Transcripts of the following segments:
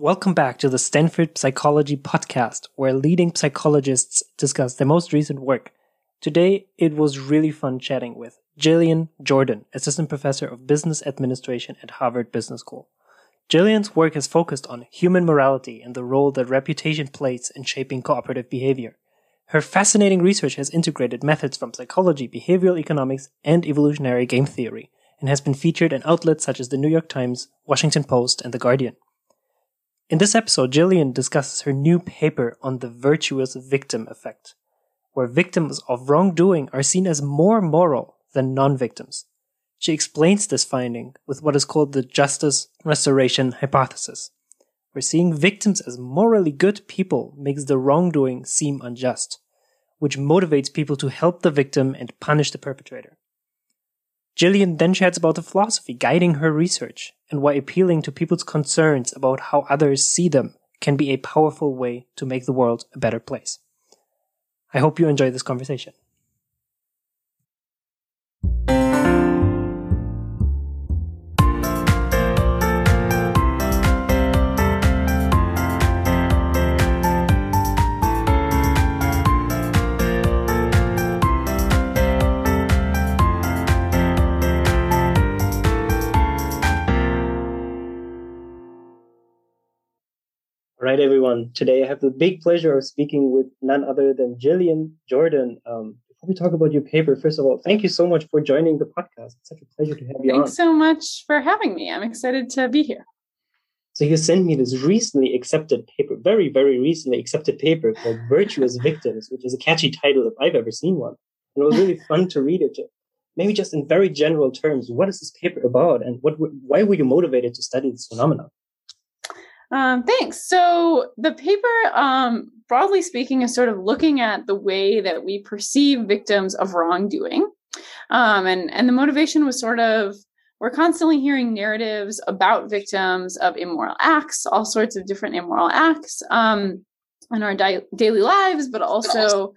Welcome back to the Stanford Psychology Podcast, where leading psychologists discuss their most recent work. Today, it was really fun chatting with Jillian Jordan, Assistant Professor of Business Administration at Harvard Business School. Jillian's work has focused on human morality and the role that reputation plays in shaping cooperative behavior. Her fascinating research has integrated methods from psychology, behavioral economics, and evolutionary game theory, and has been featured in outlets such as the New York Times, Washington Post, and The Guardian. In this episode, Jillian discusses her new paper on the virtuous victim effect, where victims of wrongdoing are seen as more moral than non victims. She explains this finding with what is called the justice restoration hypothesis, where seeing victims as morally good people makes the wrongdoing seem unjust, which motivates people to help the victim and punish the perpetrator. Jillian then chats about the philosophy guiding her research and why appealing to people's concerns about how others see them can be a powerful way to make the world a better place. I hope you enjoy this conversation. Right, everyone. Today I have the big pleasure of speaking with none other than Jillian Jordan. Um, before we talk about your paper, first of all, thank you so much for joining the podcast. It's such a pleasure to have you Thanks on. Thanks so much for having me. I'm excited to be here. So you sent me this recently accepted paper, very, very recently accepted paper called Virtuous Victims, which is a catchy title if I've ever seen one. And it was really fun to read it. Maybe just in very general terms, what is this paper about and what, why were you motivated to study this phenomenon? Um, thanks. So the paper, um, broadly speaking, is sort of looking at the way that we perceive victims of wrongdoing, um, and and the motivation was sort of we're constantly hearing narratives about victims of immoral acts, all sorts of different immoral acts um, in our di- daily lives, but also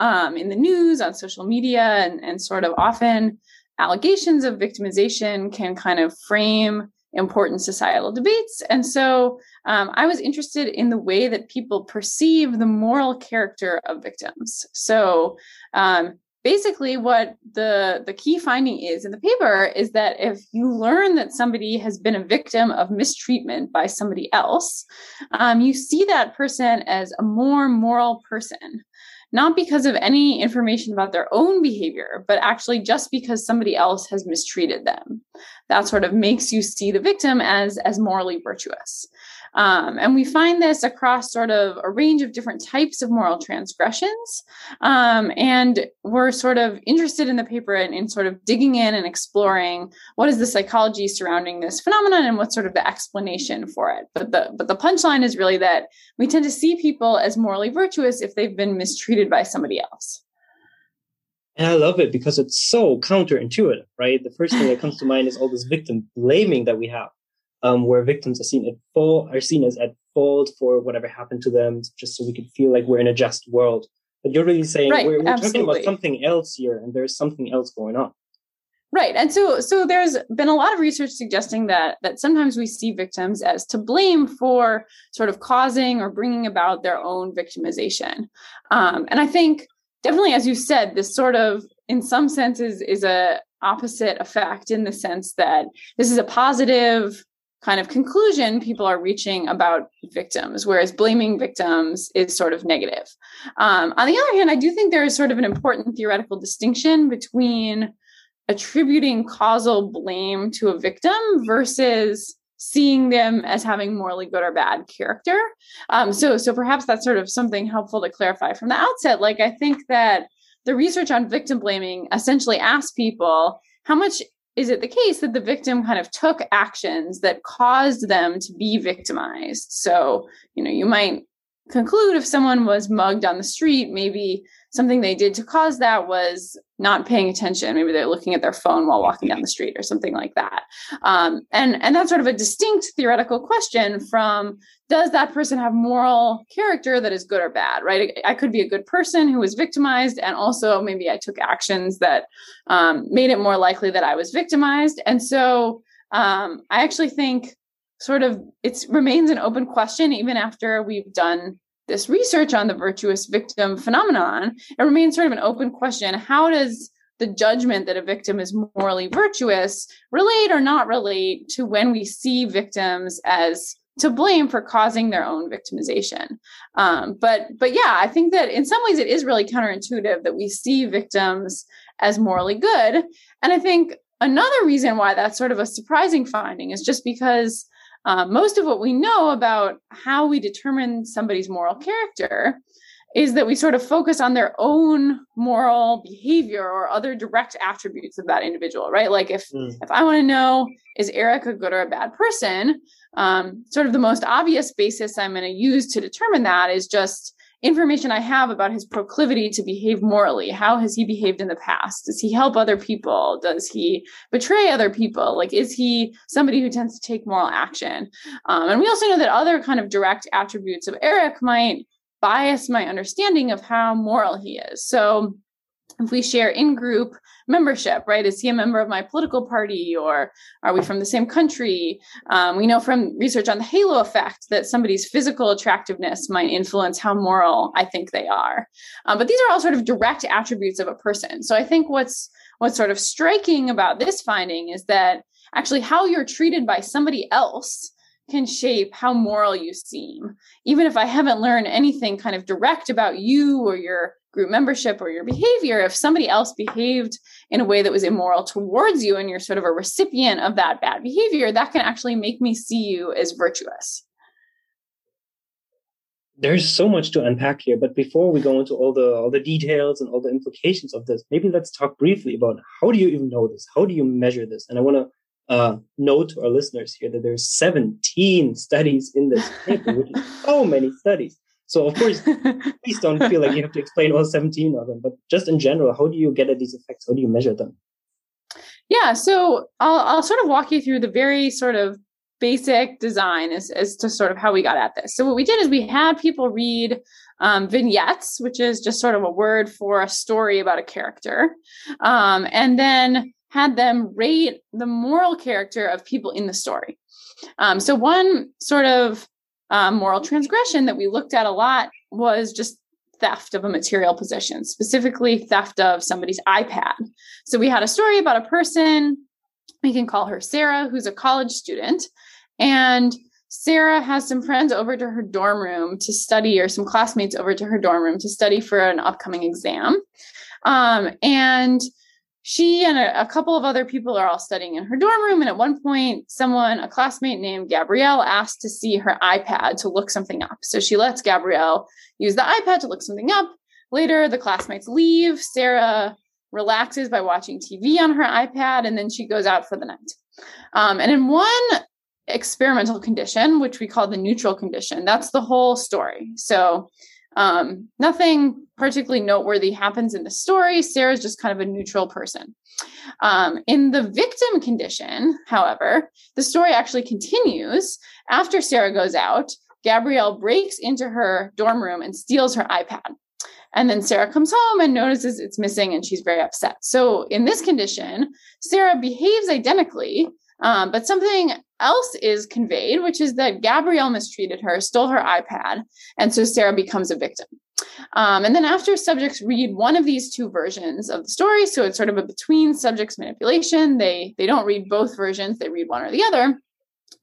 um, in the news, on social media, and, and sort of often allegations of victimization can kind of frame important societal debates. And so um, I was interested in the way that people perceive the moral character of victims. So um, basically what the the key finding is in the paper is that if you learn that somebody has been a victim of mistreatment by somebody else um, you see that person as a more moral person not because of any information about their own behavior, but actually just because somebody else has mistreated them. That sort of makes you see the victim as, as morally virtuous. Um, and we find this across sort of a range of different types of moral transgressions. Um, and we're sort of interested in the paper and in, sort of digging in and exploring what is the psychology surrounding this phenomenon and what's sort of the explanation for it. But the but the punchline is really that we tend to see people as morally virtuous if they've been mistreated by somebody else. And I love it because it's so counterintuitive, right? The first thing that comes to mind is all this victim blaming that we have um, where victims are seen at fault are seen as at fault for whatever happened to them, just so we can feel like we're in a just world. But you're really saying right, we're, we're talking about something else here, and there's something else going on. Right. And so so there's been a lot of research suggesting that that sometimes we see victims as to blame for sort of causing or bringing about their own victimization. Um, and I think definitely as you said this sort of in some senses is a opposite effect in the sense that this is a positive kind of conclusion people are reaching about victims, whereas blaming victims is sort of negative. Um, on the other hand, I do think there is sort of an important theoretical distinction between attributing causal blame to a victim versus seeing them as having morally good or bad character. Um, so, so perhaps that's sort of something helpful to clarify from the outset. Like, I think that the research on victim blaming essentially asks people how much is it the case that the victim kind of took actions that caused them to be victimized? So, you know, you might conclude if someone was mugged on the street, maybe something they did to cause that was not paying attention. Maybe they're looking at their phone while walking down the street or something like that. Um, and, and that's sort of a distinct theoretical question from does that person have moral character that is good or bad, right? I could be a good person who was victimized, and also maybe I took actions that um, made it more likely that I was victimized. And so um, I actually think sort of it remains an open question even after we've done this research on the virtuous victim phenomenon. It remains sort of an open question. How does the judgment that a victim is morally virtuous relate or not relate to when we see victims as to blame for causing their own victimization. Um, but but yeah, I think that in some ways it is really counterintuitive that we see victims as morally good. And I think another reason why that's sort of a surprising finding is just because uh, most of what we know about how we determine somebody's moral character is that we sort of focus on their own moral behavior or other direct attributes of that individual right like if mm. if i want to know is eric a good or a bad person um, sort of the most obvious basis i'm going to use to determine that is just information i have about his proclivity to behave morally. How has he behaved in the past? Does he help other people? Does he betray other people? Like is he somebody who tends to take moral action? Um, and we also know that other kind of direct attributes of eric might bias my understanding of how moral he is. So if we share in group membership, right? Is he a member of my political party or are we from the same country? Um, we know from research on the halo effect that somebody's physical attractiveness might influence how moral I think they are. Um, but these are all sort of direct attributes of a person. So I think what's what's sort of striking about this finding is that actually how you're treated by somebody else can shape how moral you seem. Even if I haven't learned anything kind of direct about you or your group membership or your behavior, if somebody else behaved in a way that was immoral towards you and you're sort of a recipient of that bad behavior, that can actually make me see you as virtuous. There's so much to unpack here, but before we go into all the all the details and all the implications of this, maybe let's talk briefly about how do you even know this? How do you measure this? And I want to uh, note to our listeners here that there's 17 studies in this paper, which is so many studies. So of course, please don't feel like you have to explain all 17 of them, but just in general, how do you get at these effects? How do you measure them? Yeah, so I'll, I'll sort of walk you through the very sort of basic design as, as to sort of how we got at this. So what we did is we had people read um, vignettes, which is just sort of a word for a story about a character. Um, and then had them rate the moral character of people in the story. Um, so, one sort of um, moral transgression that we looked at a lot was just theft of a material possession, specifically theft of somebody's iPad. So, we had a story about a person, we can call her Sarah, who's a college student. And Sarah has some friends over to her dorm room to study, or some classmates over to her dorm room to study for an upcoming exam. Um, and she and a, a, couple of other people are all studying in her dorm room. And at one point, someone, a classmate named Gabrielle, asked to see her iPad to look something up. So she lets Gabrielle use the iPad to look something up. Later, the classmates leave. Sarah relaxes by watching TV on her iPad, and then she goes out for the night. Um, and in one experimental condition, which we call the neutral condition, that's the whole story. So um, nothing particularly noteworthy happens in the story. Sarah's just kind of a neutral person. Um, in the victim condition, however, the story actually continues. After Sarah goes out, Gabrielle breaks into her dorm room and steals her iPad. And then Sarah comes home and notices it's missing and she's very upset. So, in this condition, Sarah behaves identically, um, but something else is conveyed, which is that Gabrielle mistreated her, stole her iPad, and so Sarah becomes a victim. Um, and then after subjects read one of these two versions of the story, so it's sort of a between subjects manipulation. They they don't read both versions; they read one or the other.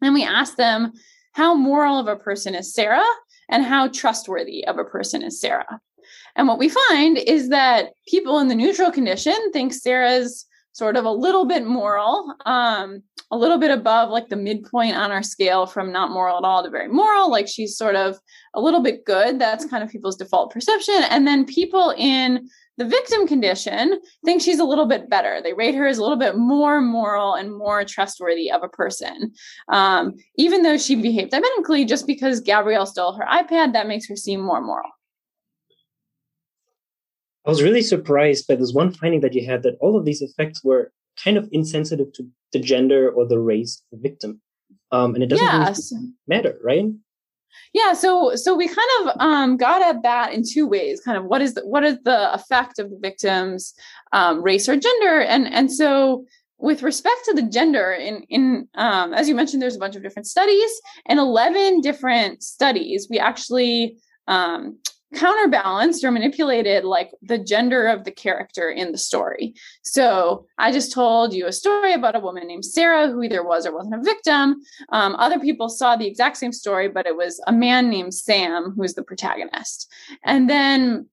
And we ask them how moral of a person is Sarah, and how trustworthy of a person is Sarah. And what we find is that people in the neutral condition think Sarah's sort of a little bit moral, um, a little bit above like the midpoint on our scale from not moral at all to very moral. Like she's sort of a little bit good. That's kind of people's default perception. And then people in the victim condition think she's a little bit better. They rate her as a little bit more moral and more trustworthy of a person. Um, even though she behaved identically, just because Gabrielle stole her iPad, that makes her seem more moral. I was really surprised by this one finding that you had that all of these effects were kind of insensitive to the gender or the race of the victim. Um, and it doesn't yes. really matter, right? Yeah, so so we kind of um, got at that in two ways. Kind of what is the, what is the effect of the victim's um, race or gender, and and so with respect to the gender, in in um, as you mentioned, there's a bunch of different studies, and 11 different studies. We actually um, counterbalanced or manipulated like the gender of the character in the story. So I just told you a story about a woman named Sarah who either was or wasn't a victim. Um, other people saw the exact same story, but it was a man named Sam who was the protagonist. And then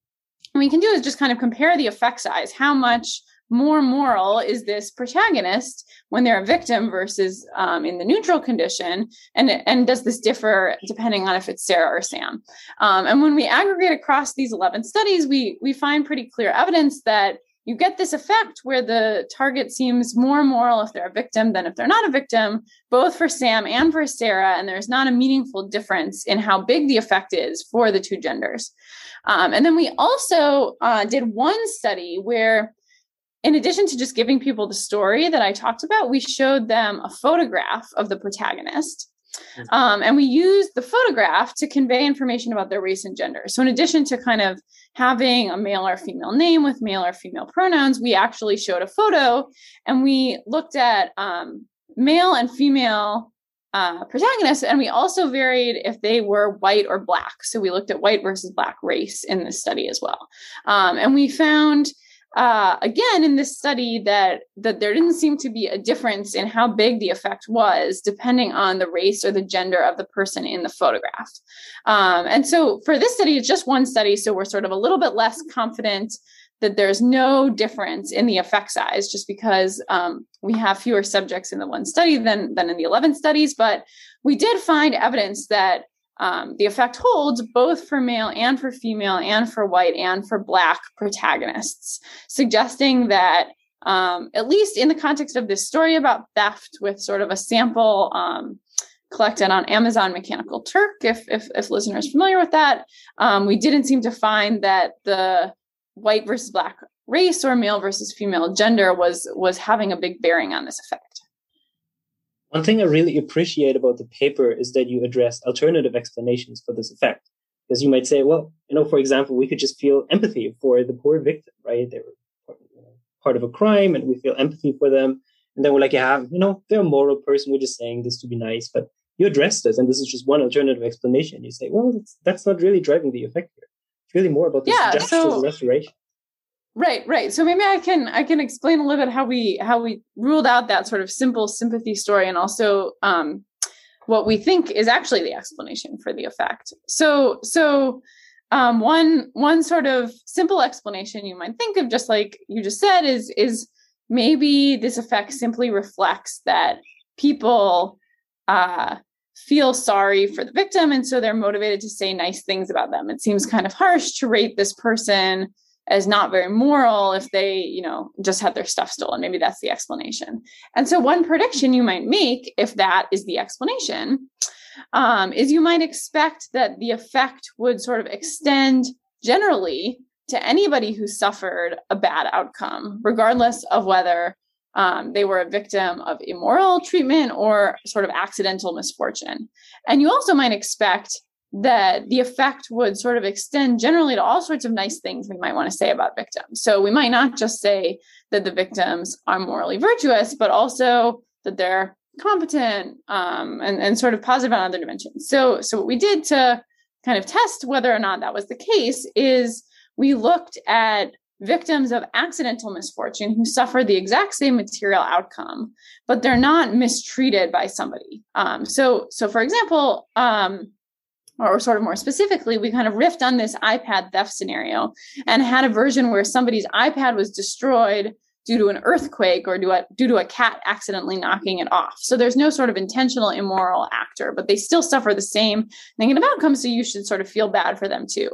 we can do is just kind of compare the effect size, how much more moral is this protagonist when they're a victim versus um, in the neutral condition and and does this differ depending on if it's sarah or sam um, and when we aggregate across these 11 studies we we find pretty clear evidence that you get this effect where the target seems more moral if they're a victim than if they're not a victim, both for Sam and for Sarah. And there's not a meaningful difference in how big the effect is for the two genders. Um, and then we also uh, did one study where in addition to just giving people the story that I talked about, we showed them a photograph of the protagonist. Mm. Um, and we used the photograph to convey information about their race and gender. So, in addition to kind of having a male or female name with male or female pronouns, we actually showed a photo and we looked at um, male and female uh, protagonists. And we also varied if they were white or black. So, we looked at white versus black race in this study as well. Um, and we found uh, again in this study that that there didn't seem to be a difference in how big the effect was depending on the race or the gender of the person in the photograph. Um, and so for this study it's just one study so we're sort of a little bit less confident that there's no difference in the effect size just because um, we have fewer subjects in the one study than than in the 11 studies but we did find evidence that um, the effect holds both for male and for female and for white and for black protagonists, suggesting that um, at least in the context of this story about theft, with sort of a sample um, collected on Amazon Mechanical Turk, if if, if listeners familiar with that, um, we didn't seem to find that the white versus black race or male versus female gender was was having a big bearing on this effect. One thing I really appreciate about the paper is that you address alternative explanations for this effect. Because you might say, well, you know, for example, we could just feel empathy for the poor victim, right? They were part of a crime and we feel empathy for them. And then we're like, yeah, you know, they're a moral person. We're just saying this to be nice. But you address this, and this is just one alternative explanation. You say, well, that's, that's not really driving the effect here. It's really more about this yeah, justice so, restoration. Right, right. So maybe I can I can explain a little bit how we how we ruled out that sort of simple sympathy story and also um, what we think is actually the explanation for the effect. So so um, one one sort of simple explanation you might think of just like you just said is is maybe this effect simply reflects that people uh, feel sorry for the victim and so they're motivated to say nice things about them. It seems kind of harsh to rate this person as not very moral if they, you know, just had their stuff stolen. Maybe that's the explanation. And so, one prediction you might make, if that is the explanation, um, is you might expect that the effect would sort of extend generally to anybody who suffered a bad outcome, regardless of whether um, they were a victim of immoral treatment or sort of accidental misfortune. And you also might expect that the effect would sort of extend generally to all sorts of nice things we might want to say about victims. So we might not just say that the victims are morally virtuous, but also that they're competent um, and, and sort of positive on other dimensions. So, so what we did to kind of test whether or not that was the case is we looked at victims of accidental misfortune who suffer the exact same material outcome, but they're not mistreated by somebody. Um, so, so for example, um, or sort of more specifically, we kind of riffed on this iPad theft scenario and had a version where somebody's iPad was destroyed due to an earthquake or due, a, due to a cat accidentally knocking it off. So there's no sort of intentional immoral actor, but they still suffer the same negative outcomes. So you should sort of feel bad for them too.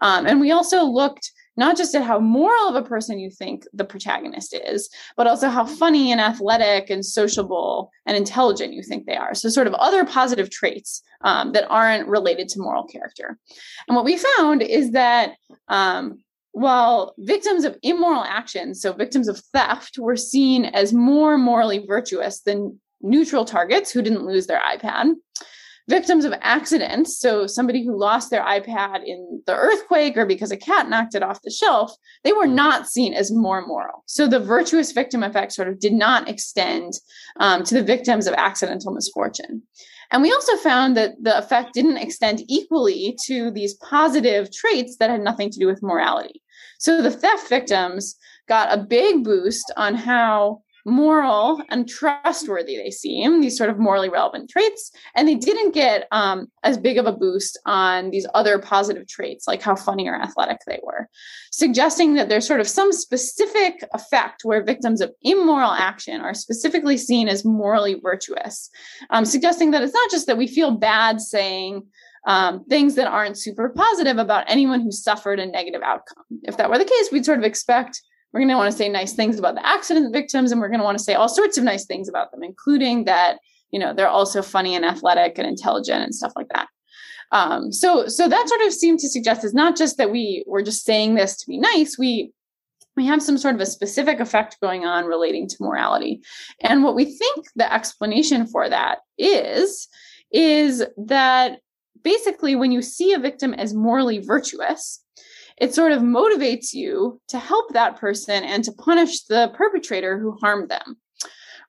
Um, and we also looked not just at how moral of a person you think the protagonist is, but also how funny and athletic and sociable and intelligent you think they are. So, sort of other positive traits um, that aren't related to moral character. And what we found is that um, while victims of immoral actions, so victims of theft, were seen as more morally virtuous than neutral targets who didn't lose their iPad, victims of accidents, so somebody who lost their iPad in the earthquake or because a cat knocked it off the shelf, they were not seen as more moral. So the virtuous victim effect sort of did not extend um, to the victims of accidental misfortune. And we also found that the effect didn't extend equally to these positive traits that had nothing to do with morality. So the theft victims got a big boost on how moral and trustworthy they seem, these sort of morally relevant traits. And they didn't get um, as big of a boost on these other positive traits, like how funny or athletic they were, suggesting that there's sort of some specific effect where victims of immoral action are specifically seen as morally virtuous, um, suggesting that it's not just that we feel bad saying, um, things that aren't super positive about anyone who suffered a negative outcome. If that were the case, we'd sort of expect we're going to want to say nice things about the accident victims and we're going to want to say all sorts of nice things about them including that you know they're also funny and athletic and intelligent and stuff like that. Um, so so that sort of seemed to suggest is not just that we were just saying this to be nice we we have some sort of a specific effect going on relating to morality. And what we think the explanation for that is is that basically when you see a victim as morally virtuous it sort of motivates you to help that person and to punish the perpetrator who harmed them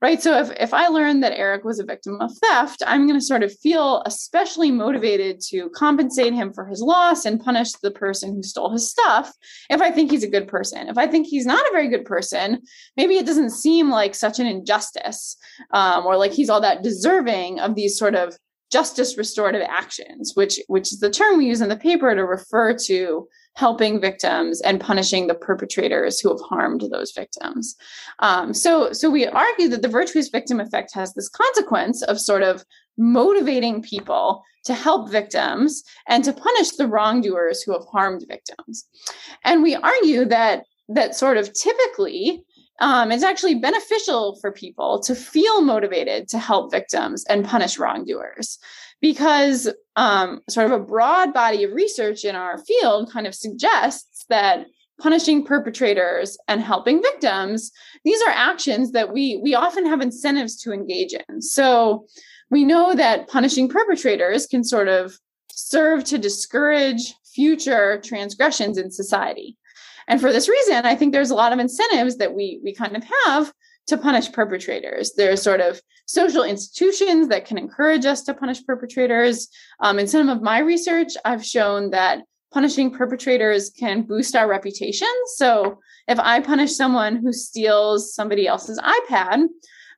right? So if, if i learned that eric was a victim of theft i'm going to sort of feel especially motivated to compensate him for his loss and punish the person who stole his stuff if i think he's a good person. If i think he's not a very good person maybe it doesn't seem like such an injustice um, or like he's all that deserving of these sort of justice restorative actions which which is the term we use in the paper to refer to helping victims and punishing the perpetrators who have harmed those victims. Um, so, so we argue that the virtuous victim effect has this consequence of sort of motivating people to help victims and to punish the wrongdoers who have harmed victims. And we argue that that sort of typically um, it's actually beneficial for people to feel motivated to help victims and punish wrongdoers. Because um, sort of a broad body of research in our field kind of suggests that punishing perpetrators and helping victims these are actions that we we often have incentives to engage in. So we know that punishing perpetrators can sort of serve to discourage future transgressions in society and for this reason i think there's a lot of incentives that we we kind of have to punish perpetrators. There are sort of social institutions that can encourage us to punish perpetrators. Um, in some of my research, I've shown that punishing perpetrators can boost our reputation. So if I punish someone who steals somebody else's iPad,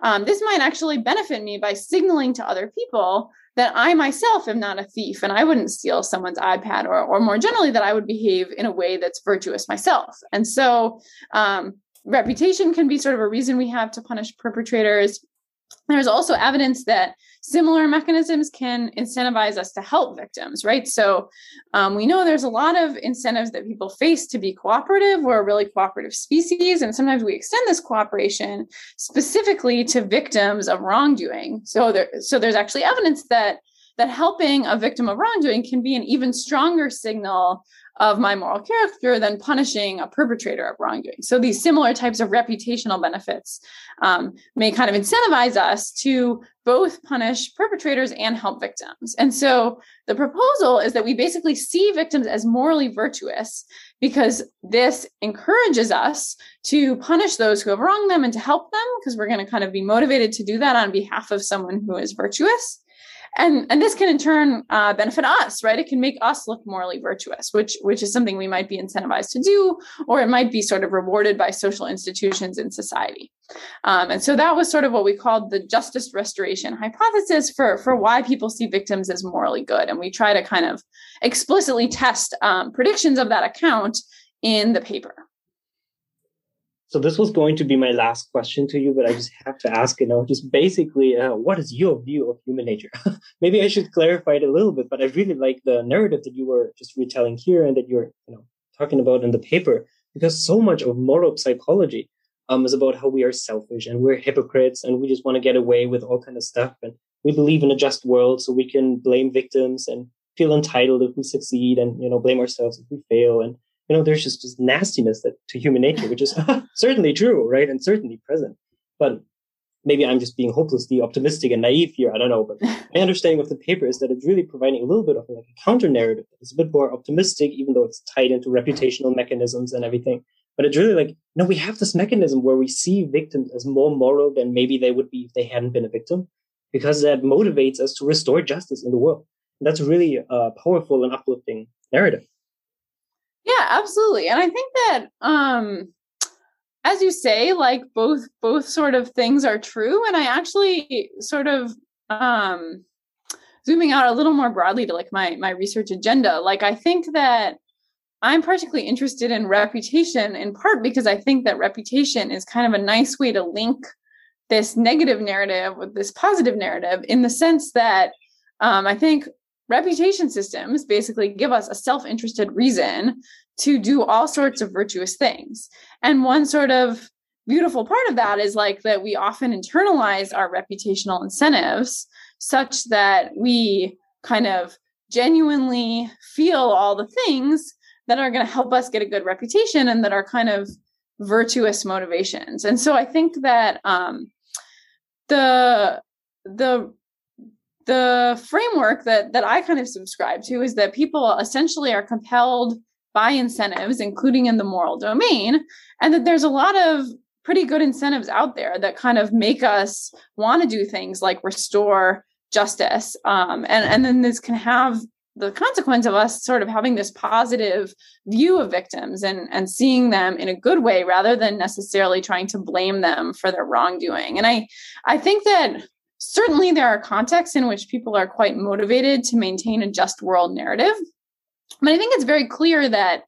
um, this might actually benefit me by signaling to other people that I myself am not a thief and I wouldn't steal someone's iPad, or, or more generally, that I would behave in a way that's virtuous myself. And so, um, reputation can be sort of a reason we have to punish perpetrators. There's also evidence that similar mechanisms can incentivize us to help victims, right? So um, we know there's a lot of incentives that people face to be cooperative. We're a really cooperative species, and sometimes we extend this cooperation specifically to victims of wrongdoing. So there, so there's actually evidence that that helping a victim of wrongdoing can be an even stronger signal of my moral character than punishing a perpetrator of wrongdoing. So these similar types of reputational benefits um, may kind of incentivize us to both punish perpetrators and help victims. And so the proposal is that we basically see victims as morally virtuous because this encourages us to punish those who have wronged them and to help them because we're going to kind of be motivated to do that on behalf of someone who is virtuous and and this can in turn uh, benefit us right? It can make us look morally virtuous which which is something we might be incentivized to do or it might be sort of rewarded by social institutions in society. Um, and so that was sort of what we called the justice restoration hypothesis for for why people see victims as morally good. And we try to kind of explicitly test um, predictions of that account in the paper so this was going to be my last question to you, but I just have to ask, you know, just basically, uh, what is your view of human nature? Maybe I should clarify it a little bit, but I really like the narrative that you were just retelling here and that you're, you know, talking about in the paper, because so much of moral psychology um, is about how we are selfish and we're hypocrites and we just want to get away with all kind of stuff. And we believe in a just world, so we can blame victims and feel entitled if we succeed and, you know, blame ourselves if we fail. And you know, there's just this nastiness that to human nature, which is certainly true, right? And certainly present. But maybe I'm just being hopelessly optimistic and naive here. I don't know, but my understanding of the paper is that it's really providing a little bit of like a counter narrative. It's a bit more optimistic, even though it's tied into reputational mechanisms and everything. But it's really like, no, we have this mechanism where we see victims as more moral than maybe they would be if they hadn't been a victim, because that motivates us to restore justice in the world. And that's really a powerful and uplifting narrative. Yeah, absolutely. And I think that um as you say, like both both sort of things are true. And I actually sort of um zooming out a little more broadly to like my my research agenda, like I think that I'm particularly interested in reputation in part because I think that reputation is kind of a nice way to link this negative narrative with this positive narrative in the sense that um, I think reputation systems basically give us a self interested reason to do all sorts of virtuous things. And one sort of beautiful part of that is like that we often internalize our reputational incentives such that we kind of genuinely feel all the things that are going to help us get a good reputation and that are kind of virtuous motivations. And so I think that um, the the the framework that that I kind of subscribe to is that people essentially are compelled by incentives, including in the moral domain, and that there's a lot of pretty good incentives out there that kind of make us want to do things like restore justice. Um, and, and then this can have the consequence of us sort of having this positive view of victims and, and seeing them in a good way rather than necessarily trying to blame them for their wrongdoing. And I, I think that certainly there are contexts in which people are quite motivated to maintain a just world narrative. But I think it's very clear that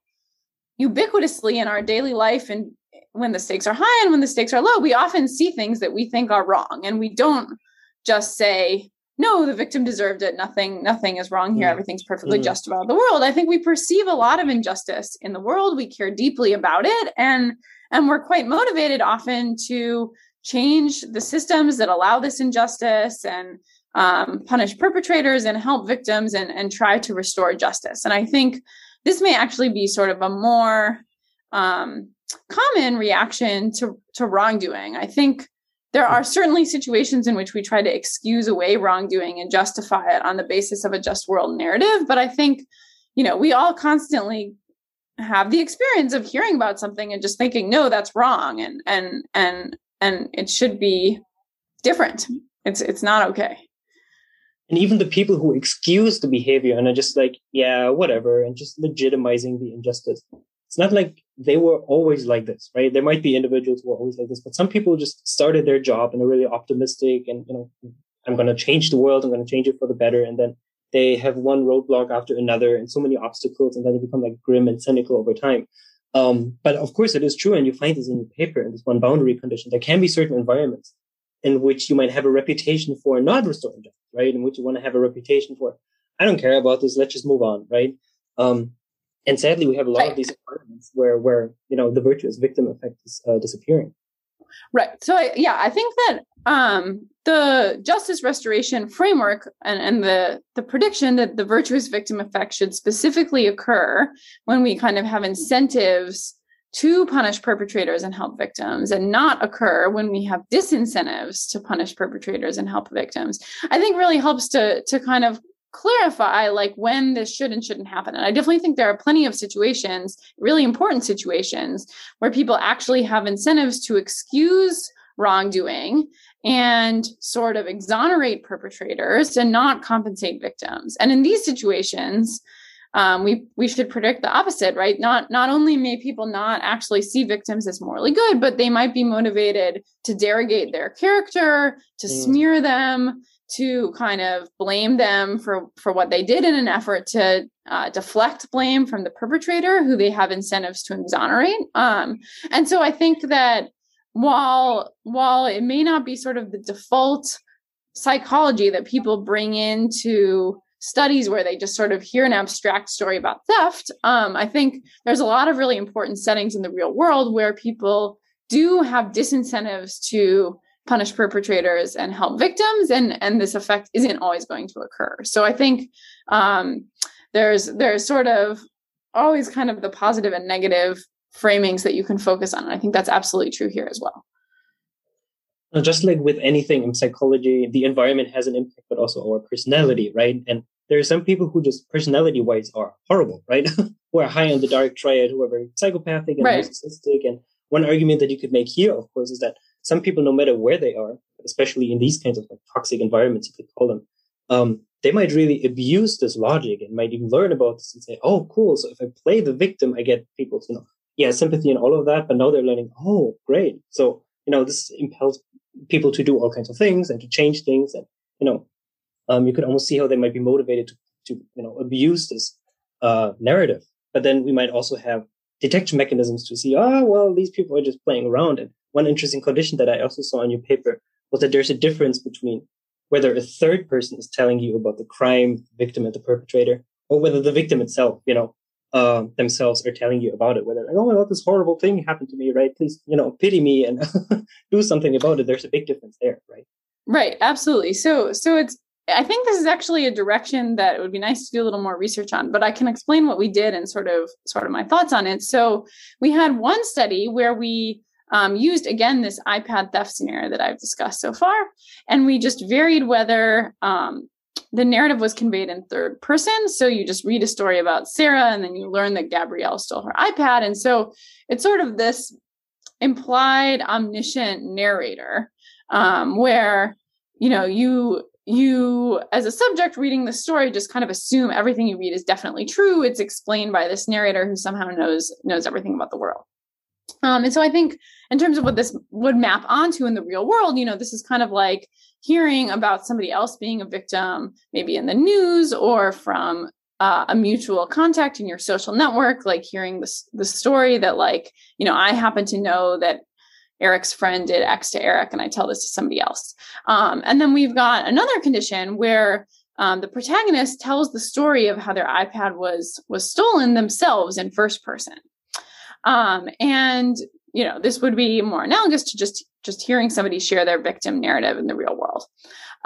ubiquitously in our daily life and when the stakes are high and when the stakes are low, we often see things that we think are wrong. And we don't just say, no the victim deserved it nothing nothing is wrong here mm. everything's perfectly mm. just about the world i think we perceive a lot of injustice in the world we care deeply about it and and we're quite motivated often to change the systems that allow this injustice and um, punish perpetrators and help victims and, and try to restore justice. And i think this may actually be sort of a more um, common reaction to to wrongdoing. I think there are certainly situations in which we try to excuse away wrongdoing and justify it on the basis of a just world narrative but i think you know we all constantly have the experience of hearing about something and just thinking no that's wrong and and and and it should be different it's it's not okay and even the people who excuse the behavior and are just like yeah whatever and just legitimizing the injustice it's not like they were always like this, right? There might be individuals who are always like this, but some people just started their job and are really optimistic and, you know, I'm going to change the world. I'm going to change it for the better. And then they have one roadblock after another and so many obstacles and then they become like grim and cynical over time. Um, but of course it is true. And you find this in your paper in this one boundary condition. There can be certain environments in which you might have a reputation for not restoring justice, right? In which you want to have a reputation for, I don't care about this. Let's just move on, right? Um, and sadly, we have a lot of these environments where, where you know, the virtuous victim effect is uh, disappearing. Right. So, I, yeah, I think that um, the justice restoration framework and, and the the prediction that the virtuous victim effect should specifically occur when we kind of have incentives to punish perpetrators and help victims and not occur when we have disincentives to punish perpetrators and help victims i think really helps to to kind of clarify like when this should and shouldn't happen. And I definitely think there are plenty of situations, really important situations, where people actually have incentives to excuse wrongdoing and sort of exonerate perpetrators and not compensate victims. And in these situations, um, we we should predict the opposite, right? Not not only may people not actually see victims as morally good, but they might be motivated to derogate their character, to mm. smear them, to kind of blame them for for what they did in an effort to uh, deflect blame from the perpetrator who they have incentives to exonerate. Um, and so i think that while while it may not be sort of the default psychology that people bring into studies where they just sort of hear an abstract story about theft um, i think there's a lot of really important settings in the real world where people do have disincentives to punish perpetrators and help victims and and this effect isn't always going to occur so i think um, there's there's sort of always kind of the positive and negative framings that you can focus on and i think that's absolutely true here as well just like with anything in psychology, the environment has an impact, but also our personality, right? And there are some people who just personality wise are horrible, right? who are high on the dark triad, who are very psychopathic and right. narcissistic. And one argument that you could make here, of course, is that some people, no matter where they are, especially in these kinds of like toxic environments, you could call them, um, they might really abuse this logic and might even learn about this and say, "Oh, cool! So if I play the victim, I get people's, you know, yeah, sympathy and all of that." But now they're learning, "Oh, great! So you know, this impels people to do all kinds of things and to change things, and you know, um, you could almost see how they might be motivated to, to you know, abuse this uh, narrative. But then we might also have detection mechanisms to see, oh, well, these people are just playing around. And one interesting condition that I also saw in your paper was that there's a difference between whether a third person is telling you about the crime victim and the perpetrator, or whether the victim itself, you know, uh, themselves are telling you about it. Whether oh, this horrible thing happened to me, right? Please, you know, pity me and do something about it. There's a big difference there, right? Right, absolutely. So, so it's I think this is actually a direction that it would be nice to do a little more research on, but I can explain what we did and sort of sort of my thoughts on it. So we had one study where we um, used again this iPad theft scenario that I've discussed so far, and we just varied whether um, the narrative was conveyed in third person. So you just read a story about Sarah, and then you learn that Gabrielle stole her iPad, and so it's sort of this implied omniscient narrator um, where you know you you as a subject reading the story just kind of assume everything you read is definitely true. It's explained by this narrator who somehow knows knows everything about the world um, and so i think in terms of what this would map onto in the real world you know this is kind of like hearing about somebody else being a victim maybe in the news or from uh, a mutual contact in your social network like hearing the, the story that like you know i happen to know that Eric's friend did X to Eric, and I tell this to somebody else. Um, and then we've got another condition where um, the protagonist tells the story of how their iPad was was stolen themselves in first person. Um, and you know, this would be more analogous to just just hearing somebody share their victim narrative in the real world.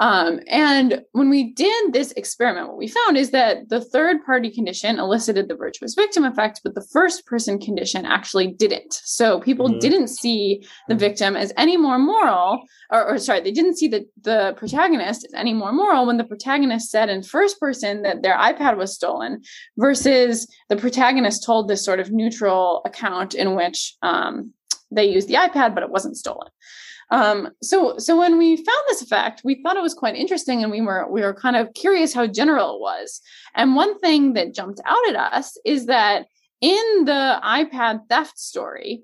Um, and when we did this experiment, what we found is that the third party condition elicited the virtuous victim effect, but the first person condition actually didn't. So people mm-hmm. didn't see the victim as any more moral, or, or, sorry, they didn't see the, the protagonist as any more moral when the protagonist said in first person that their iPad was stolen versus the protagonist told this sort of neutral account in which um, they used the iPad, but it wasn't stolen. Um, so so when we found this effect, we thought it was quite interesting, and we were we were kind of curious how general it was. And one thing that jumped out at us is that in the iPad theft story,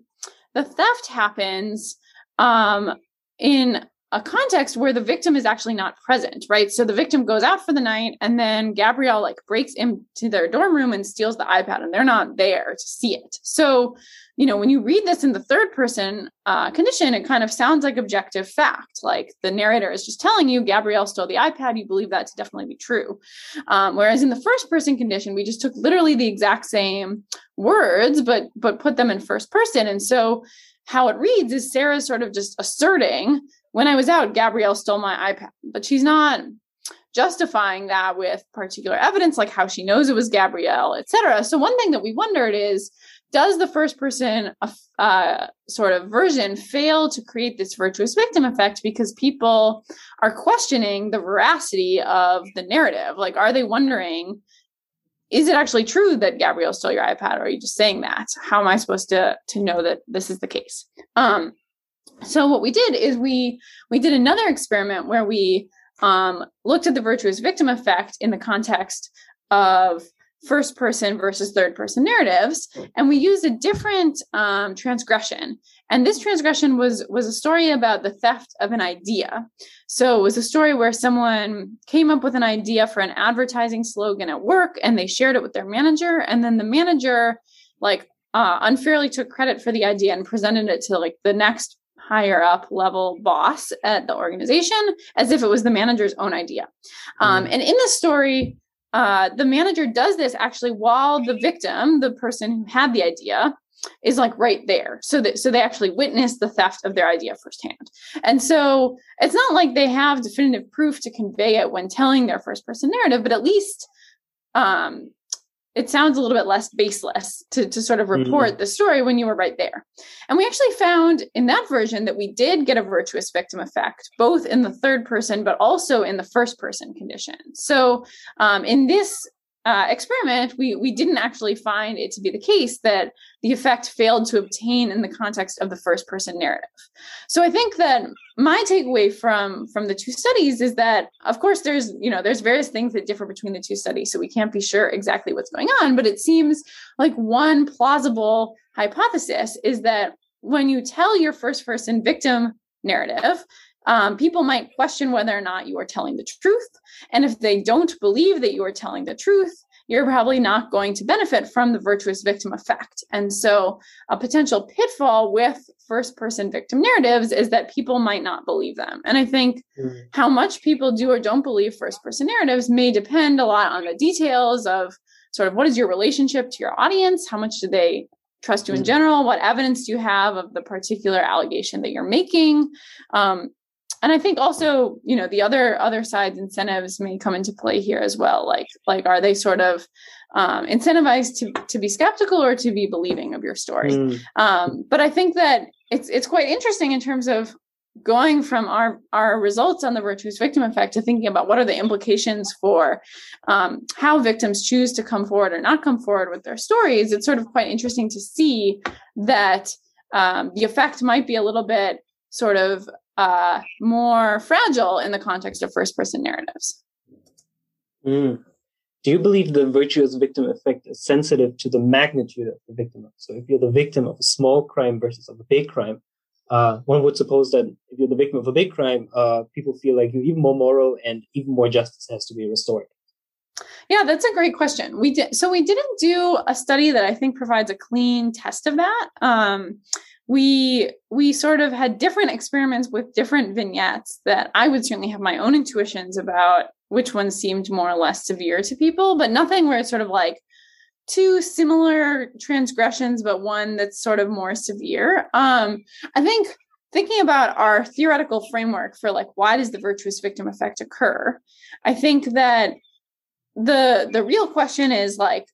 the theft happens um, in a context where the victim is actually not present, right? So the victim goes out for the night and then Gabrielle like breaks into their dorm room and steals the iPad and they're not there to see it. So you know, when you read this in the third person uh, condition, it kind of sounds like objective fact. Like the narrator is just telling you Gabrielle stole the iPad. You believe that to definitely be true. Um, whereas in the first person condition, we just took literally the exact same words, but but put them in first person. And so how it reads is Sarah sort of just asserting, when I was out, Gabrielle stole my iPad, but she's not justifying that with particular evidence, like how she knows it was Gabrielle, et cetera. So one thing that we wondered is does the first person uh, sort of version fail to create this virtuous victim effect because people are questioning the veracity of the narrative? Like, are they wondering, is it actually true that Gabrielle stole your iPad, or are you just saying that? How am I supposed to to know that this is the case? Um, so what we did is we we did another experiment where we um, looked at the virtuous victim effect in the context of first person versus third person narratives and we used a different um, transgression. And this transgression was was a story about the theft of an idea. So it was a story where someone came up with an idea for an advertising slogan at work and they shared it with their manager and then the manager like uh, unfairly took credit for the idea and presented it to like the next higher up level boss at the organization as if it was the manager's own idea um, mm. and in this story uh, the manager does this actually while the victim, the person who had the idea, is like right there. So that so they actually witness the theft of their idea firsthand. And so it's not like they have definitive proof to convey it when telling their first person narrative, but at least um it sounds a little bit less baseless to, to sort of mm-hmm. report mm. the story when you were right there. And we actually found in that version that we did get a virtuous victim effect, both in the third person, but also in the first person condition. So um, in this uh, experiment, we we didn't actually find it to be the case that the effect failed to obtain in the context of the first person narrative. So I think that my takeaway from from the two studies is that of course there's you know there's various things that differ between the two studies, so we can't be sure exactly what's going on. But it seems like one plausible hypothesis is that when you tell your first person victim narrative um, people might question whether or not you are telling the truth. And if they don't believe that you are telling the truth, you're probably not going to benefit from the virtuous victim effect. And so, a potential pitfall with first person victim narratives is that people might not believe them. And I think mm. how much people do or don't believe first person narratives may depend a lot on the details of sort of what is your relationship to your audience? How much do they trust you in mm. general? What evidence do you have of the particular allegation that you're making? Um, and i think also you know the other other sides incentives may come into play here as well. Like like are they sort of um, incentivized to to be skeptical or to be believing of your story? Mm. um, but i think that it's it's quite interesting in terms of going from our our results on the virtuous victim effect to thinking about what are the implications for um, how victims choose to come forward or not come forward with their stories. It's sort of quite interesting to see that um, the effect might be a little bit sort of uh, more fragile in the context of first person narratives. Mm. Do you believe the virtuous victim effect is sensitive to the magnitude of the victim? So if you're the victim of a small crime versus of a big crime, uh, one would suppose that if you're the victim of a big crime, uh, people feel like you're even more moral and even more justice has to be restored. Yeah, that's a great question. We did so we didn't do a study that I think provides a clean test of that. Um, we we sort of had different experiments with different vignettes that I would certainly have my own intuitions about which ones seemed more or less severe to people, but nothing where it's sort of like two similar transgressions, but one that's sort of more severe. Um, I think thinking about our theoretical framework for like why does the virtuous victim effect occur, I think that the the real question is like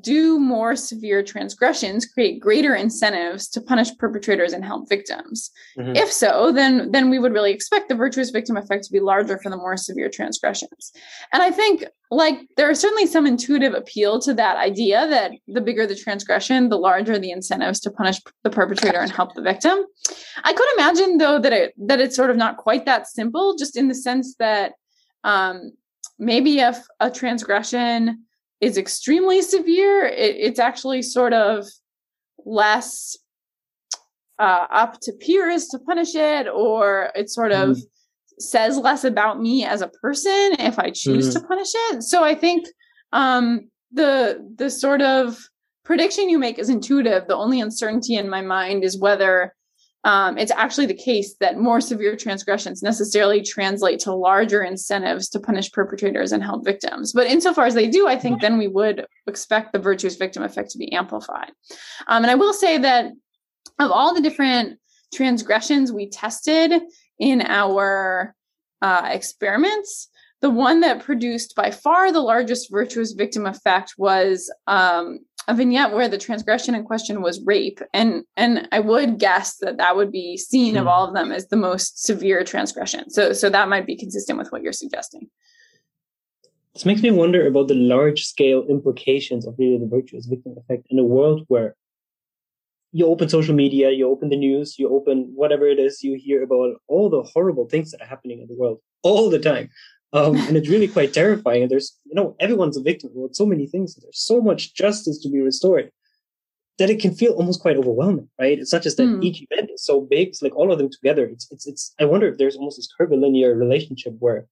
do more severe transgressions create greater incentives to punish perpetrators and help victims. Mm-hmm. if so then then we would really expect the virtuous victim effect to be larger for the more severe transgressions. And i think like there is certainly some intuitive appeal to that idea that the bigger the transgression the larger the incentives to punish the perpetrator and help the victim. I could imagine though that it that it's sort of not quite that simple just in the sense that um maybe if a transgression is extremely severe, it, it's actually sort of less uh, up to peers to punish it, or it sort of mm. says less about me as a person if I choose mm. to punish it. So I think um, the the sort of prediction you make is intuitive. The only uncertainty in my mind is whether um, it's actually the case that more severe transgressions necessarily translate to larger incentives to punish perpetrators and help victims. But insofar as they do, I think then we would expect the virtuous victim effect to be amplified. Um, and I will say that of all the different transgressions we tested in our uh, experiments, the one that produced by far the largest virtuous victim effect was um, a vignette where the transgression in question was rape. And and i would guess that that would be seen of hmm. all of them as the most severe transgression. So so that might be consistent with what you're suggesting. This makes me wonder about the large scale implications of really the virtuous victim effect in a world where you open social media you open the news you open whatever it is you hear about all the horrible things that are happening in the world all the time um, and it's really quite terrifying. And there's, you know, everyone's a victim of so many things. There's so much justice to be restored that it can feel almost quite overwhelming, right? It's not just that mm. each event is so big; it's like all of them together. It's, it's, it's. I wonder if there's almost this curvilinear relationship where,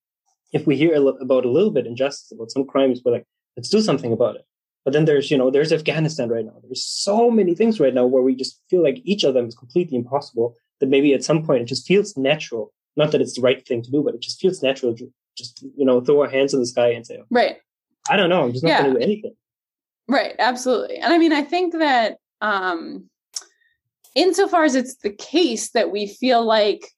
if we hear a about a little bit injustice about some crimes, we're like, let's do something about it. But then there's, you know, there's Afghanistan right now. There's so many things right now where we just feel like each of them is completely impossible. That maybe at some point it just feels natural. Not that it's the right thing to do, but it just feels natural to just you know throw our hands in the sky and say right. I don't know. I'm just not yeah. going to do anything. Right. Absolutely. And i mean i think that um insofar as it's the case that we feel like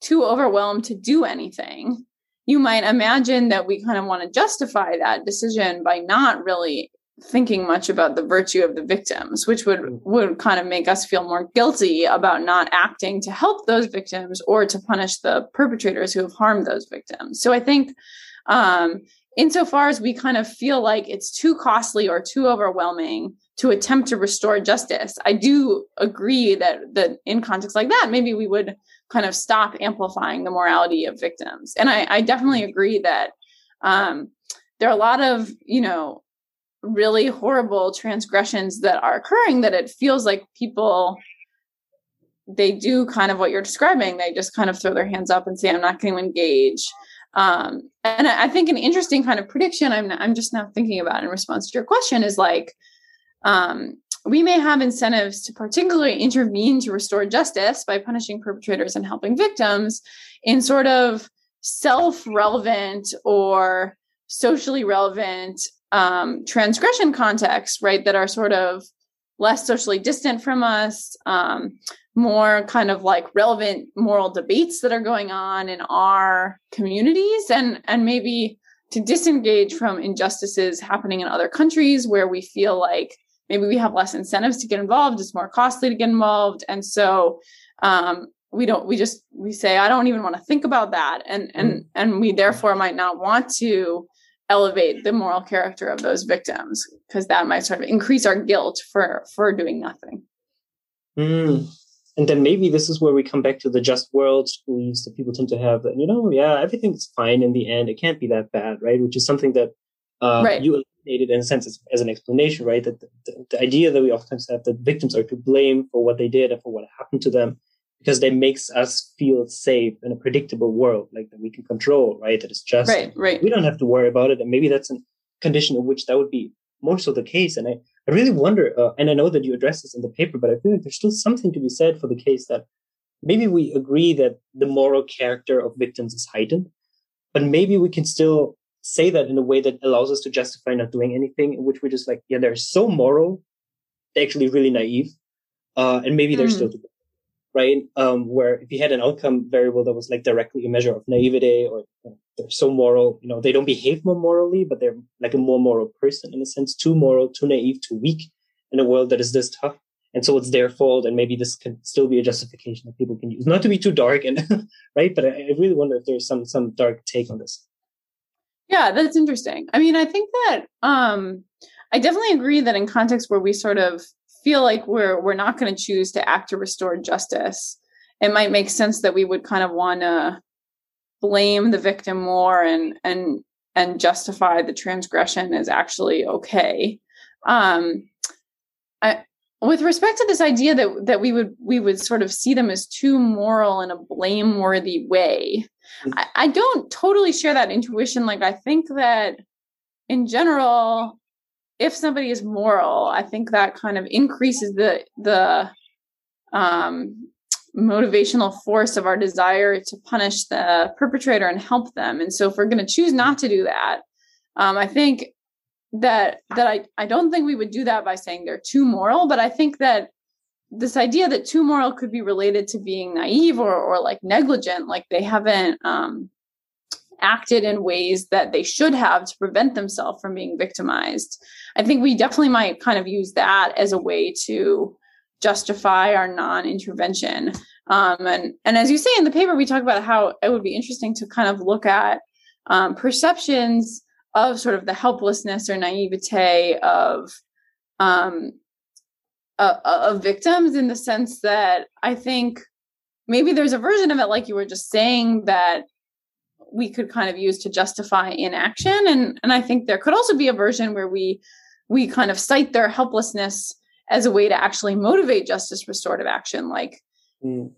too overwhelmed to do anything you might imagine that we kind of want to justify that decision by not really thinking much about the virtue of the victims which would mm. would kind of make us feel more guilty about not acting to help those victims or to punish the perpetrators who have harmed those victims. So i think um, insofar as we kind of feel like it's too costly or too overwhelming to attempt to restore justice i do agree that that in context like that maybe we would kind of stop amplifying the morality of victims. And i, I definitely agree that um, there are a lot of you know really horrible transgressions that are occurring that it feels like people they do kind of what you're describing. They just kind of throw their hands up and say i'm not going to engage. Um, and I think an interesting kind of prediction I'm, I'm just now thinking about in response to your question is like um, we may have incentives to particularly intervene to restore justice by punishing perpetrators and helping victims in sort of self-relevant or socially relevant um, transgression contexts, right, that are sort of less socially distant from us, um, more kind of like relevant moral debates that are going on in our communities, and and maybe to disengage from injustices happening in other countries where we feel like maybe we have less incentives to get involved, it's more costly to get involved, and so um, we don't we just we say I don't even want to think about that, and and mm. and we therefore might not want to elevate the moral character of those victims because that might sort of increase our guilt for for doing nothing. Mm. and then maybe this is where we come back to the just world beliefs that people tend to have that you know yeah everything's fine in the end. It can't be that bad right? Which is something that uh, right. you eliminated in a sense as, as an explanation right? That the, the, the idea that we oftentimes have that victims are to blame for what they did and for what happened to them because they makes us feel safe in a predictable world, like that we can control, right? That it's just right, right. We don't have to worry about it, and maybe that's a condition in which that would be more so the case. And I, I really wonder, uh, and I know that you address this in the paper, but I feel like there's still something to be said for the case that maybe we agree that the moral character of victims is heightened, but maybe we can still say that in a way that allows us to justify not doing anything, in which we're just like, yeah, they're so moral, they're actually really naive, uh, and maybe they're mm. still right? Um, where if you had an outcome variable that was like directly a measure of naivete or you know, they're so moral, you know, they don't behave more morally, but they're like a more moral person in a sense, too moral, too naive, too weak in a world that is this tough. And so it's their fault. And maybe this can still be a justification that people can use, not to be too dark and right. But I, I really wonder if there's some, some dark take on this. Yeah, that's interesting. I mean, I think that, um, I definitely agree that in context where we sort of feel like we're we're not going to choose to act to restore justice. It might make sense that we would kind of want to blame the victim more and and and justify the transgression as actually okay. Um I, with respect to this idea that that we would we would sort of see them as too moral in a blameworthy way mm. I, I don't totally share that intuition. Like i think that in general if somebody is moral, I think that kind of increases the the um, motivational force of our desire to punish the perpetrator and help them. And so, if we're going to choose not to do that, um, I think that that I I don't think we would do that by saying they're too moral, but I think that this idea that too moral could be related to being naive or or like negligent, like they haven't um, acted in ways that they should have to prevent themselves from being victimized. I think we definitely might kind of use that as a way to justify our non-intervention. Um, and and as you say in the paper, we talk about how it would be interesting to kind of look at um, perceptions of sort of the helplessness or naivete of um, uh, of victims in the sense that I think maybe there's a version of it, like you were just saying, that we could kind of use to justify inaction and and i think there could also be a version where we we kind of cite their helplessness as a way to actually motivate justice restorative action like mm.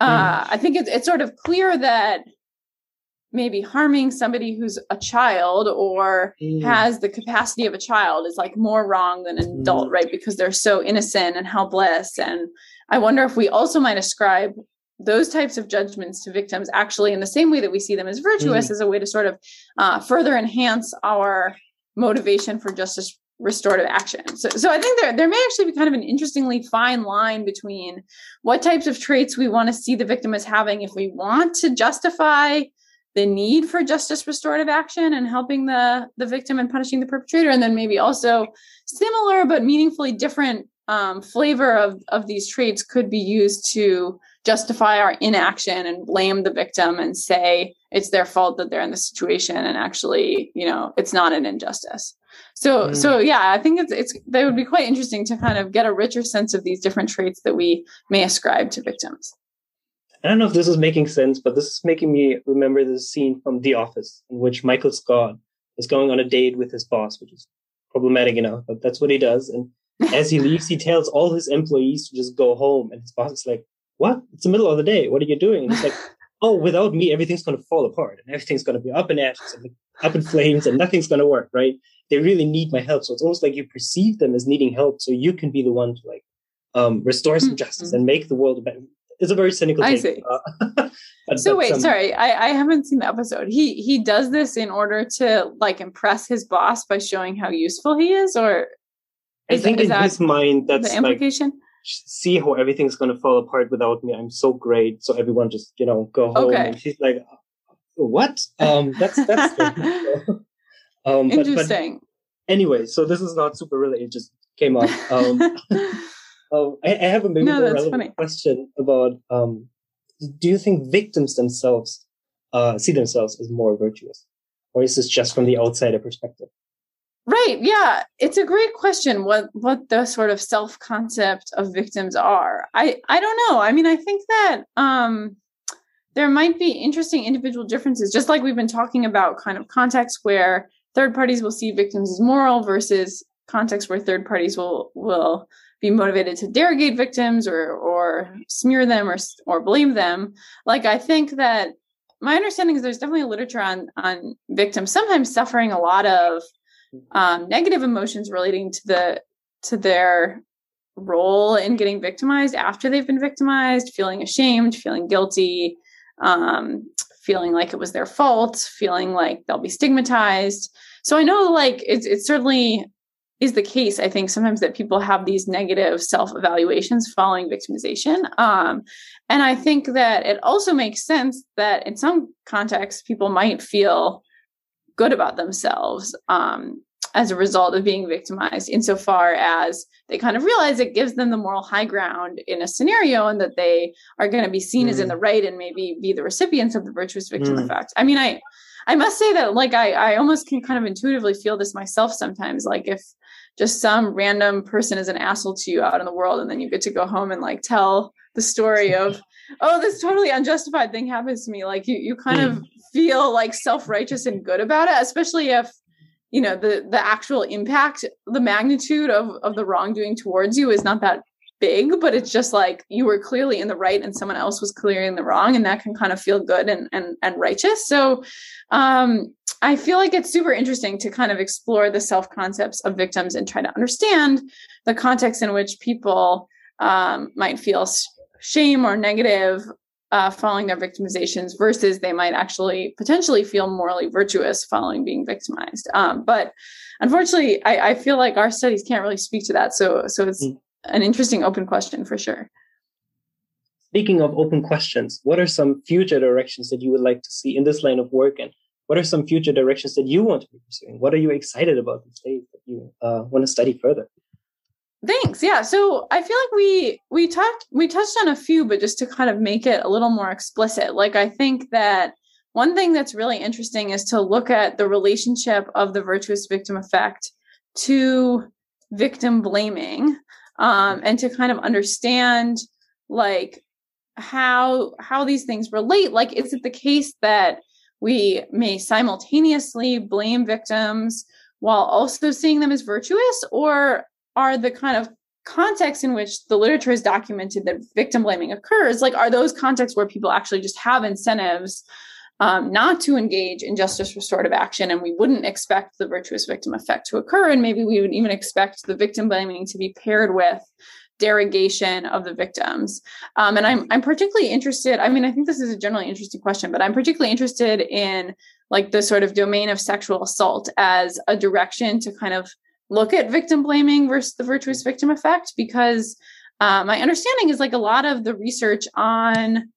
Uh, mm. i think it's, it's sort of clear that maybe harming somebody who's a child or mm. has the capacity of a child is like more wrong than an adult mm. right because they're so innocent and helpless and i wonder if we also might ascribe those types of judgments to victims actually in the same way that we see them as virtuous mm. as a way to sort of uh, further enhance our motivation for justice restorative action. So, so I think there, there may actually be kind of an interestingly fine line between what types of traits we want to see the victim as having if we want to justify the need for justice restorative action and helping the the victim and punishing the perpetrator and then maybe also similar but meaningfully different um, flavor of of these traits could be used to justify our inaction and blame the victim and say it's their fault that they're in the situation and actually you know it's not an injustice so mm. so yeah i think it's it's they would be quite interesting to kind of get a richer sense of these different traits that we may ascribe to victims I don't know if this is making sense, but this is making me remember the scene from The Office in which Michael Scott is going on a date with his boss, which is problematic enough, but that's what he does. And as he leaves, he tells all his employees to just go home. And his boss is like, What? It's the middle of the day. What are you doing? And he's like, Oh, without me, everything's going to fall apart and everything's going to be up in ashes and up in flames and nothing's going to work, right? They really need my help. So it's almost like you perceive them as needing help so you can be the one to like um, restore some justice mm-hmm. and make the world a better, it's a very cynical. I see. Uh, so wait, um, sorry, I, I haven't seen the episode. He he does this in order to like impress his boss by showing how useful he is, or is, I think is in his mind that's the implication. Like, see how everything's going to fall apart without me. I'm so great. So everyone just you know go home. Okay. And she's like, what? Um, that's that's. um, Interesting. But, anyway, so this is not super related. It just came up. Um, Oh, I, I have a maybe no, more relevant funny. question about: um, Do you think victims themselves uh, see themselves as more virtuous, or is this just from the outsider perspective? Right. Yeah, it's a great question. What what the sort of self concept of victims are? I I don't know. I mean, I think that um, there might be interesting individual differences, just like we've been talking about, kind of contexts where third parties will see victims as moral versus contexts where third parties will will be motivated to derogate victims or or smear them or or blame them. Like I think that my understanding is there's definitely a literature on on victims sometimes suffering a lot of um, negative emotions relating to the to their role in getting victimized after they've been victimized, feeling ashamed, feeling guilty, um, feeling like it was their fault, feeling like they'll be stigmatized. So I know like it's it's certainly is the case i think sometimes that people have these negative self-evaluations following victimization um, and i think that it also makes sense that in some contexts people might feel good about themselves um, as a result of being victimized insofar as they kind of realize it gives them the moral high ground in a scenario and that they are going to be seen mm. as in mm. the right and maybe be the recipients of the virtuous victim mm. effect i mean i I must say that like I I almost can kind of intuitively feel this myself sometimes. Like if just some random person is an asshole to you out in the world and then you get to go home and like tell the story of oh this totally unjustified thing happens to me like you you kind of hmm. feel like self-righteous and good about it especially if you know the the actual impact the magnitude of of the wrongdoing towards you is not that big but it's just like you were clearly in the right and someone else was clearly in the wrong and that can kind of feel good and and, and righteous so um I feel like it's super interesting to kind of explore the self concepts of victims and try to understand the context in which people um, might feel shame or negative uh, following their victimizations versus they might actually potentially feel morally virtuous following being victimized. Um, but unfortunately, I, I, feel like our studies can't really speak to that. So, so it's mm. an interesting open question for sure. Speaking of open questions, what are some future directions that you would like to see in this line of work and what are some future directions that you want to be pursuing? What are you excited about these days that you uh, want to study further? Thanks. Yeah. So I feel like we we talked we touched on a few, but just to kind of make it a little more explicit, like I think that one thing that's really interesting is to look at the relationship of the virtuous victim effect to victim blaming, um, and to kind of understand like how how these things relate. Like, is it the case that we may simultaneously blame victims while also seeing them as virtuous, or are the kind of contexts in which the literature has documented that victim blaming occurs, like are those contexts where people actually just have incentives um, not to engage in justice restorative action, and we wouldn't expect the virtuous victim effect to occur, and maybe we would even expect the victim blaming to be paired with derogation of the victims. Um, and I'm I'm particularly interested. I mean, I think this is a generally interesting question, but I'm particularly interested in like the sort of domain of sexual assault as a direction to kind of look at victim blaming versus the virtuous victim effect because uh, my understanding is like a lot of the research on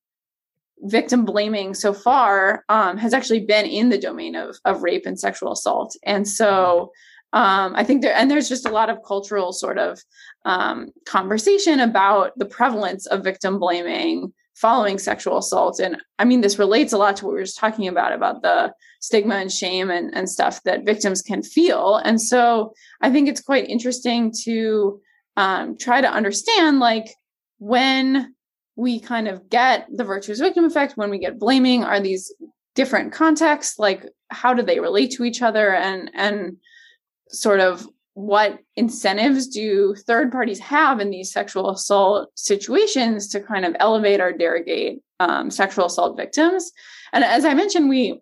victim blaming so far um, has actually been in the domain of, of rape and sexual assault. And so um, I think there, and there's just a lot of cultural sort of um, conversation about the prevalence of victim blaming following sexual assault. And I mean, this relates a lot to what we were just talking about, about the stigma and shame and, and stuff that victims can feel. And so I think it's quite interesting to um, try to understand like when we kind of get the virtuous victim effect when we get blaming are these different contexts? Like how do they relate to each other? And and sort of what incentives do third parties have in these sexual assault situations to kind of elevate or derogate um, sexual assault victims? And as i mentioned we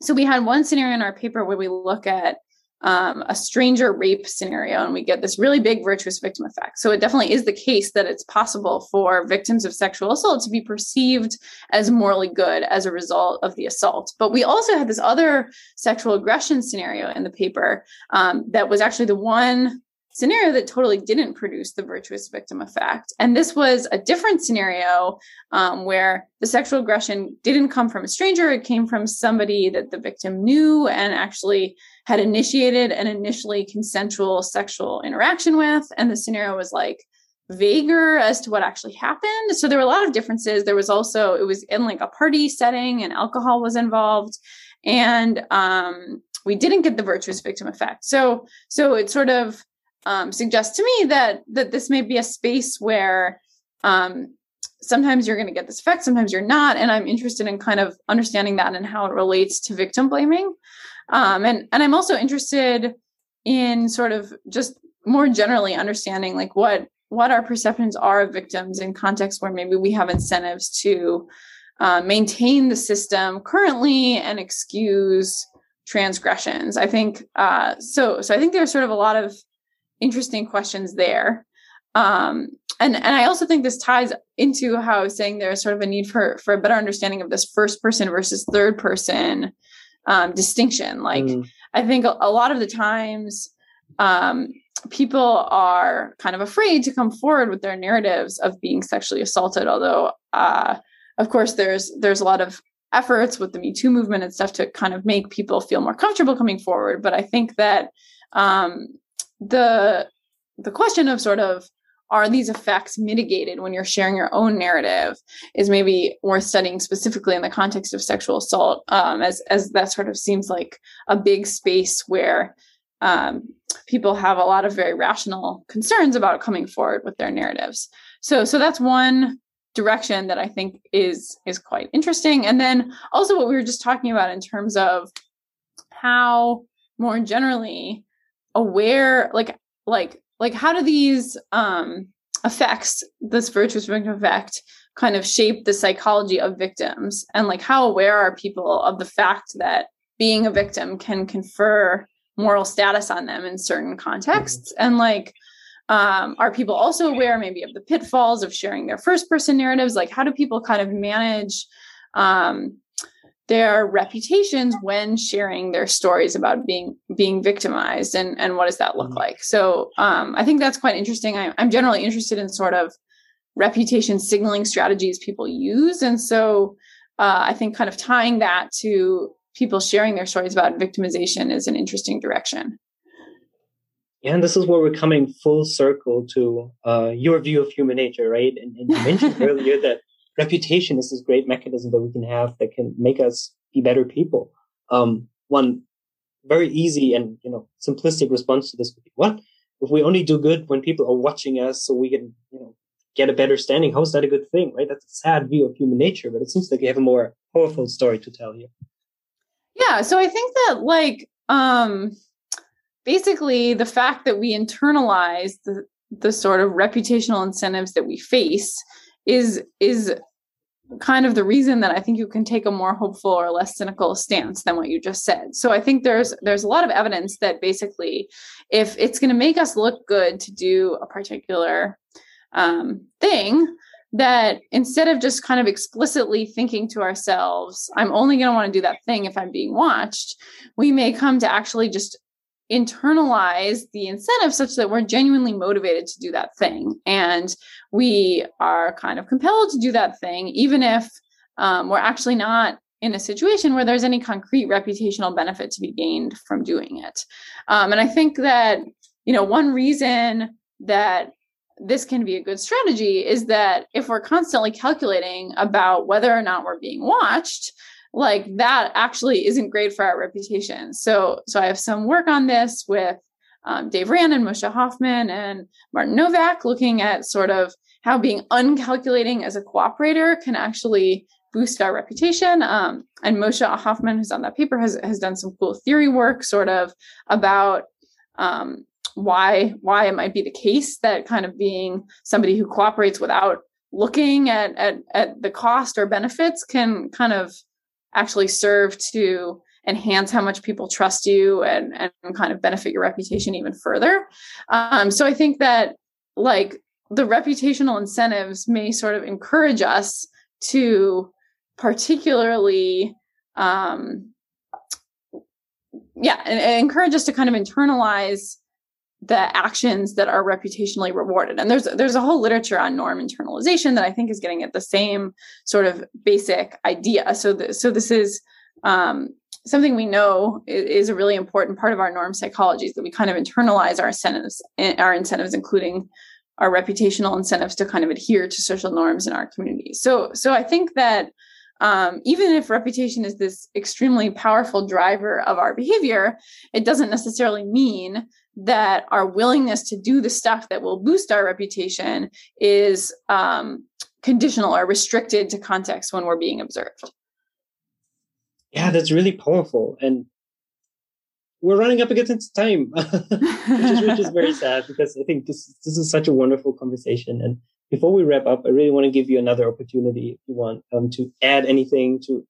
so we had one scenario in our paper where we look at um, a stranger rape scenario and we get this really big virtuous victim effect. So it definitely is the case that it's possible for victims of sexual assault to be perceived as morally good as a result of the assault. But we also had this other sexual aggression scenario in the paper um, that was actually the one scenario that totally didn't produce the virtuous victim effect. And this was a different scenario um, where the sexual aggression didn't come from a stranger, it came from somebody that the victim knew and actually had initiated an initially consensual sexual interaction with. And the scenario was like, vaguer as to what actually happened. So there were a lot of differences. There was also, it was in like a party setting and alcohol was involved. And um, we didn't get the virtuous victim effect. So, so it sort of um, suggests to me that that this may be a space where um, sometimes you're going to get this effect, sometimes you're not, and I'm interested in kind of understanding that and how it relates to victim blaming. Um, and and I'm also interested in sort of just more generally understanding like what what our perceptions are of victims in contexts where maybe we have incentives to uh, maintain the system currently and excuse transgressions. I think uh, so. So I think there's sort of a lot of interesting questions there. Um, and and I also think this ties into how I was saying there's sort of a need for for a better understanding of this first person versus third person um, distinction. Like mm. I think a, a, lot of the times um, people are kind of afraid to come forward with their narratives of being sexually assaulted. Although, uh, of course, there's there's a lot of efforts with the Me Too movement and stuff to kind of make people feel more comfortable coming forward. But I think that um, the the question of sort of are these effects mitigated when you're sharing your own narrative is maybe worth studying specifically in the context of sexual assault um, as as that sort of seems like a big space where um, people have a lot of very rational concerns about coming forward with their narratives. So so that's one direction that i think is is quite interesting. And then also what we were just talking about in terms of how more generally aware like like like how do these um effects this virtuous victim effect kind of shape the psychology of victims? And like how aware are people of the fact that being a victim can confer moral status on them in certain contexts? Mm-hmm. and like um, are people also aware maybe of the pitfalls of sharing their first person narratives? Like how do people kind of manage um, their reputations when sharing their stories about being being victimized and and what does that look mm-hmm. like so um, i think that's quite interesting I, i'm generally interested in sort of reputation signaling strategies people use and so uh, i think kind of tying that to people sharing their stories about victimization is an interesting direction yeah, and this is where we're coming full circle to uh, your view of human nature, right? And, and you mentioned earlier that reputation is this great mechanism that we can have that can make us be better people. Um, one very easy and you know simplistic response to this would be what? If we only do good when people are watching us so we can you know get a better standing how is that a good thing? Right? That's a sad view of human nature but it seems like you have a more powerful story to tell here. Yeah so i think that like um basically the fact that we internalize the the sort of reputational incentives that we face is is kind of the reason that I think you can take a more hopeful or less cynical stance than what you just said. So I think there's there's a lot of evidence that basically if it's going to make us look good to do a particular um, thing, that instead of just kind of explicitly thinking to ourselves, I'm only going to want to do that thing if I'm being watched, we may come to actually just internalize the incentive such that we're genuinely motivated to do that thing. And we are kind of compelled to do that thing, even if um, we're actually not in a situation where there's any concrete reputational benefit to be gained from doing it. Um, and I think that, you know, one reason that this can be a good strategy is that if we're constantly calculating about whether or not we're being watched, like that actually isn't great for our reputation. So, so I have some work on this with um, Dave Rand and Moshe Hoffman and Martin Nowak, looking at sort of how being uncalculating as a cooperator can actually boost our reputation. Um, and Moshe Hoffman, who's on that paper, has has done some cool theory work, sort of about um, why why it might be the case that kind of being somebody who cooperates without looking at at, at the cost or benefits can kind of actually serve to enhance how much people trust you and, and kind of benefit your reputation even further. Um, so I think that like the reputational incentives may sort of encourage us to particularly um, yeah and, and encourage us to kind of internalize the actions that are reputationally rewarded. And there's there's a whole literature on norm internalization that i think is getting at the same sort of basic idea. So th- so this is um, something we know is, a really important part of our norm psychology is that we kind of internalize our incentives our incentives including our reputational incentives to kind of adhere to social norms in our community. So so i think that um, even if reputation is this extremely powerful driver of our behavior, it doesn't necessarily mean that our willingness to do the stuff that will boost our reputation is um, conditional or restricted to context when we're being observed. Yeah, that's really powerful. And we're running up against time, which, is, which is very sad because I think this, this is such a wonderful conversation. And before we wrap up, I really want to give you another opportunity if you want um, to add anything to,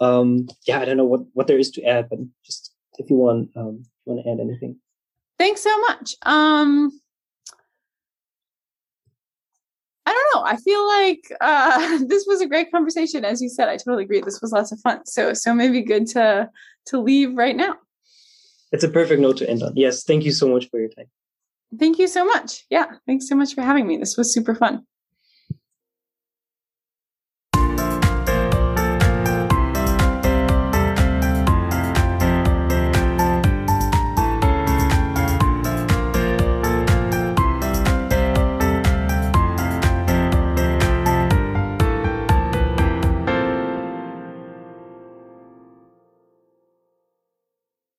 um, yeah, I don't know what, what there is to add, but just if you want, um, if you want to add anything. Thanks so much. Um, I don't know. I feel like uh, this was a great conversation. As you said, I totally agree. This was lots of fun. So, so maybe good to to leave right now. It's a perfect note to end on. Yes, thank you so much for your time. Thank you so much. Yeah, thanks so much for having me. This was super fun.